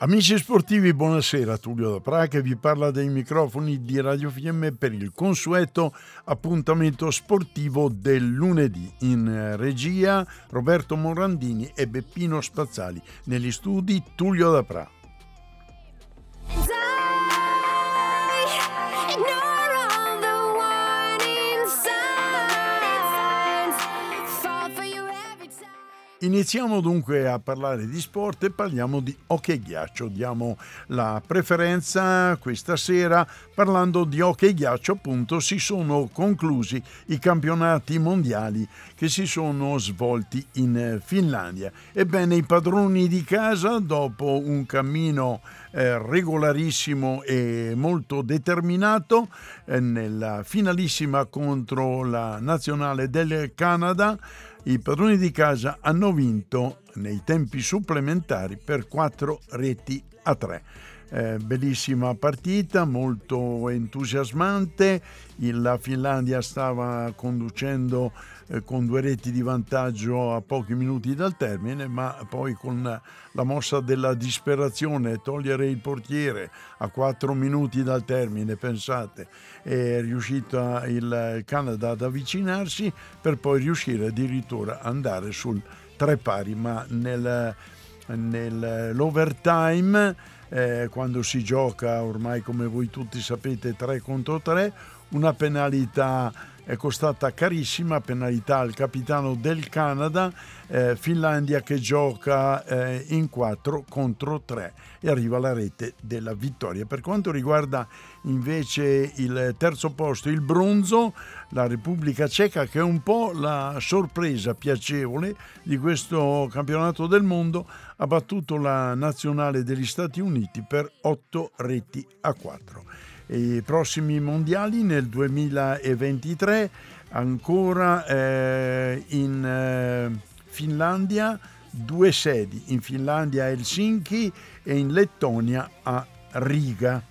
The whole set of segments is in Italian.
Amici sportivi, buonasera. Tullio da Praga vi parla dai microfoni di Radio Fiemme per il consueto appuntamento sportivo del lunedì. In regia Roberto Morandini e Beppino Spazzali. Negli studi Tullio da Praga. Iniziamo dunque a parlare di sport e parliamo di hockey ghiaccio. Diamo la preferenza questa sera parlando di hockey ghiaccio, appunto si sono conclusi i campionati mondiali che si sono svolti in Finlandia. Ebbene, i padroni di casa, dopo un cammino eh, regolarissimo e molto determinato eh, nella finalissima contro la nazionale del Canada, i padroni di casa hanno vinto nei tempi supplementari per 4 reti a 3. Eh, bellissima partita, molto entusiasmante. La Finlandia stava conducendo eh, con due reti di vantaggio a pochi minuti dal termine, ma poi con la mossa della disperazione, togliere il portiere a quattro minuti dal termine, pensate, è riuscito il Canada ad avvicinarsi per poi riuscire addirittura ad andare sul tre pari, ma nel, nell'overtime, eh, quando si gioca ormai come voi tutti sapete 3 contro 3, una penalità è costata carissima, penalità al capitano del Canada, eh, Finlandia che gioca eh, in 4 contro 3 e arriva alla rete della vittoria. Per quanto riguarda invece il terzo posto, il bronzo, la Repubblica Ceca che è un po' la sorpresa piacevole di questo campionato del mondo, ha battuto la nazionale degli Stati Uniti per 8 reti a 4 i prossimi mondiali nel 2023 ancora eh, in eh, Finlandia due sedi, in Finlandia a Helsinki e in Lettonia a Riga.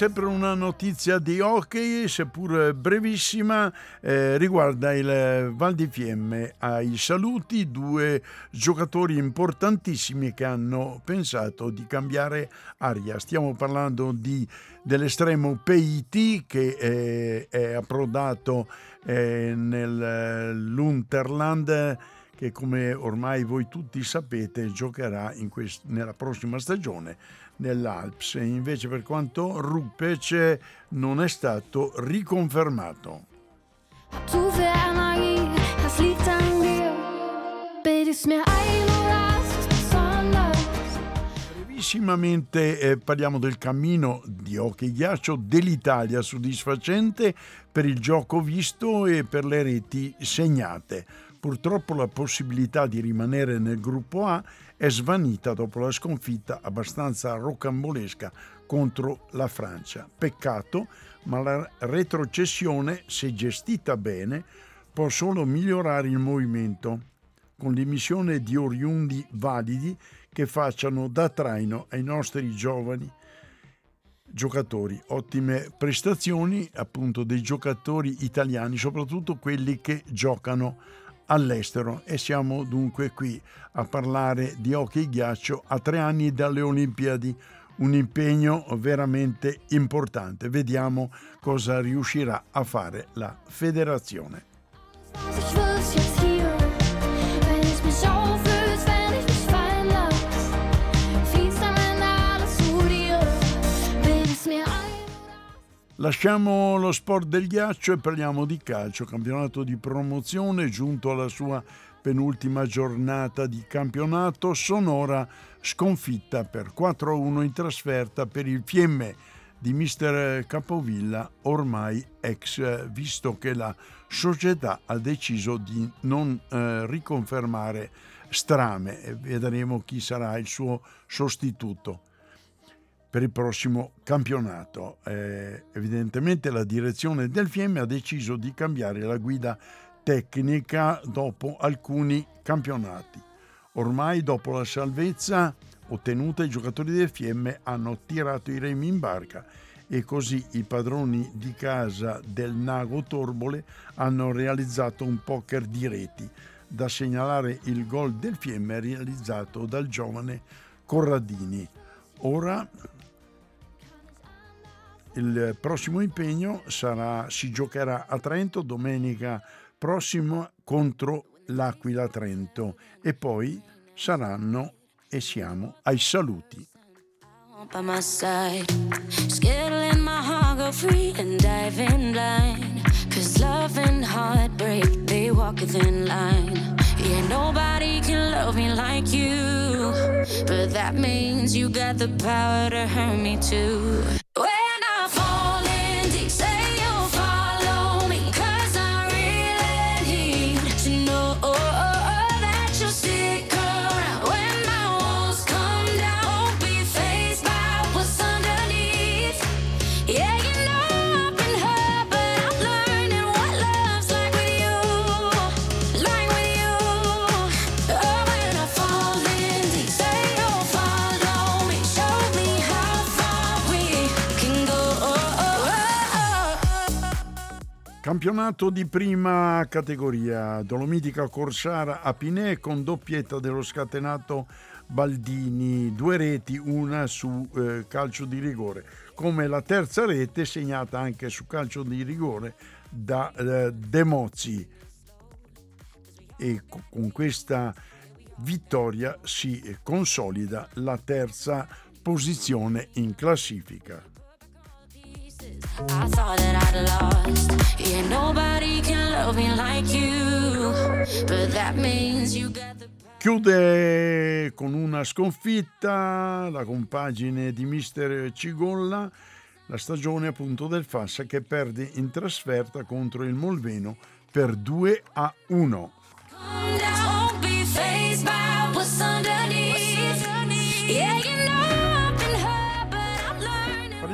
Sempre una notizia di hockey, seppur brevissima, eh, riguarda il Val di Fiemme. Ai saluti due giocatori importantissimi che hanno pensato di cambiare aria. Stiamo parlando di, dell'estremo Peiti che eh, è approdato eh, nell'Unterland che come ormai voi tutti sapete giocherà quest- nella prossima stagione nell'Alps. Invece per quanto Rupec non è stato riconfermato. Brevissimamente eh, parliamo del cammino di hockey ghiaccio dell'Italia soddisfacente per il gioco visto e per le reti segnate. Purtroppo la possibilità di rimanere nel gruppo A è svanita dopo la sconfitta abbastanza rocambolesca contro la Francia. Peccato, ma la retrocessione, se gestita bene, può solo migliorare il movimento, con l'emissione di oriundi validi che facciano da traino ai nostri giovani giocatori. Ottime prestazioni appunto dei giocatori italiani, soprattutto quelli che giocano all'estero e siamo dunque qui a parlare di hockey ghiaccio a tre anni dalle Olimpiadi, un impegno veramente importante. Vediamo cosa riuscirà a fare la federazione. Lasciamo lo sport del ghiaccio e parliamo di calcio, campionato di promozione giunto alla sua penultima giornata di campionato, Sonora sconfitta per 4-1 in trasferta per il Fiemme di Mr. Capovilla, ormai ex, visto che la società ha deciso di non eh, riconfermare Strame vedremo chi sarà il suo sostituto per il prossimo campionato. Eh, evidentemente la direzione del Fiemme ha deciso di cambiare la guida tecnica dopo alcuni campionati. Ormai dopo la salvezza ottenuta i giocatori del Fiemme hanno tirato i remi in barca e così i padroni di casa del Nago Torbole hanno realizzato un poker di reti. Da segnalare il gol del Fiemme realizzato dal giovane Corradini. Ora il prossimo impegno sarà, si giocherà a Trento domenica prossima contro l'Aquila Trento e poi saranno e siamo ai saluti. By my side, skittling my heart, go free and dive in blind. Cause love and heartbreak, they walk within line. Yeah, nobody can love me like you. But that means you got the power to hurt me too. Campionato di prima categoria, Dolomitica Corsara a Pinè con doppietta dello scatenato Baldini, due reti, una su eh, calcio di rigore, come la terza rete segnata anche su calcio di rigore da eh, De Mozzi. E con questa vittoria si consolida la terza posizione in classifica. I thought that I'd lost. Yeah, nobody can love me like you. But that means you got the. Chiude con una sconfitta la compagine di Mister Cigolla, la stagione appunto del Fassa che perde in trasferta contro il Molveno per 2 a 1.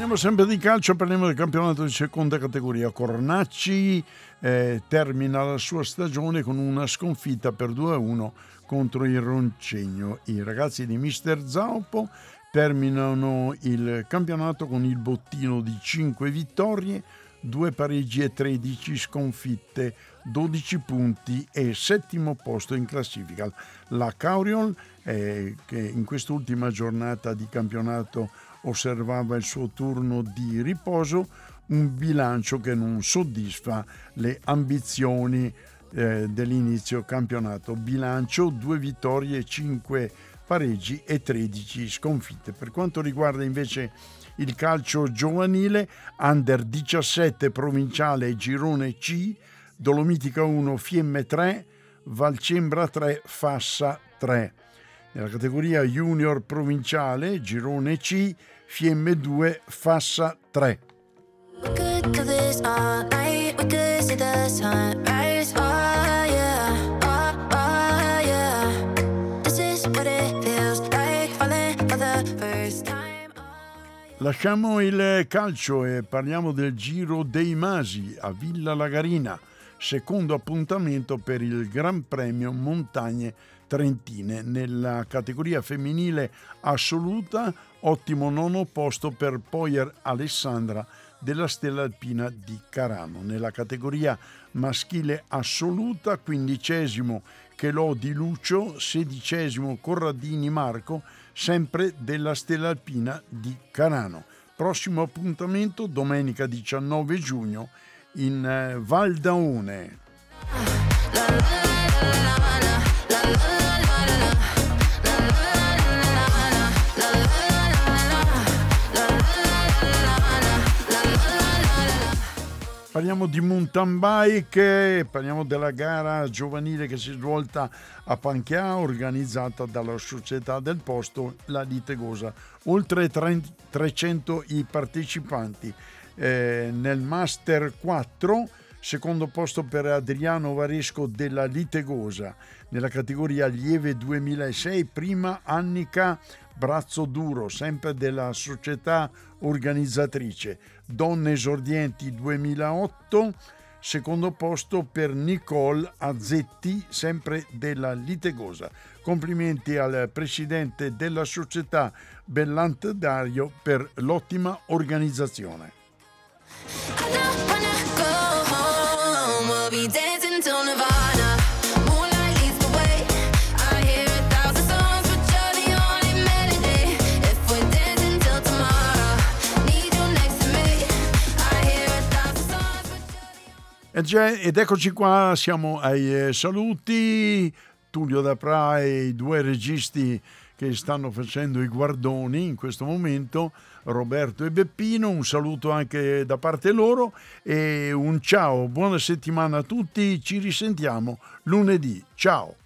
Parliamo sempre di calcio, parliamo del campionato di seconda categoria. Cornacci eh, termina la sua stagione con una sconfitta per 2-1 contro il Roncegno. I ragazzi di Mister Zaupo terminano il campionato con il bottino di 5 vittorie, 2 pareggi e 13 sconfitte, 12 punti e settimo posto in classifica. La Cauriol, eh, che in quest'ultima giornata di campionato osservava il suo turno di riposo, un bilancio che non soddisfa le ambizioni eh, dell'inizio campionato. Bilancio due vittorie, cinque pareggi e 13 sconfitte. Per quanto riguarda invece il calcio giovanile, under 17 provinciale girone C, Dolomitica 1, Fiemme 3, Valcembra 3, Fassa 3. Nella categoria junior provinciale, girone C, Fiemme 2, Fassa 3. Lasciamo il calcio e parliamo del Giro dei Masi a Villa Lagarina, secondo appuntamento per il Gran Premio Montagne Trentine. Nella categoria femminile assoluta Ottimo nono posto per Poyer Alessandra della Stella Alpina di Carano. Nella categoria maschile assoluta, quindicesimo Chelò di Lucio, sedicesimo Corradini Marco, sempre della Stella Alpina di Carano. Prossimo appuntamento domenica 19 giugno in eh, Parliamo di mountain bike, parliamo della gara giovanile che si è svolta a Panchia, organizzata dalla società del posto, la Litegosa. Oltre 300 i partecipanti. Eh, nel Master 4 secondo posto per Adriano Varesco della Litegosa, nella categoria Lieve 2006, prima Annica Brazzo Duro, sempre della società organizzatrice. Donne esordienti 2008, secondo posto per Nicole Azzetti, sempre della Litegosa. Complimenti al presidente della società Bellant Dario per l'ottima organizzazione. Ed eccoci qua, siamo ai eh, saluti. Tullio Dapra e i due registi che stanno facendo i guardoni in questo momento, Roberto e Beppino, un saluto anche da parte loro e un ciao, buona settimana a tutti, ci risentiamo lunedì, ciao!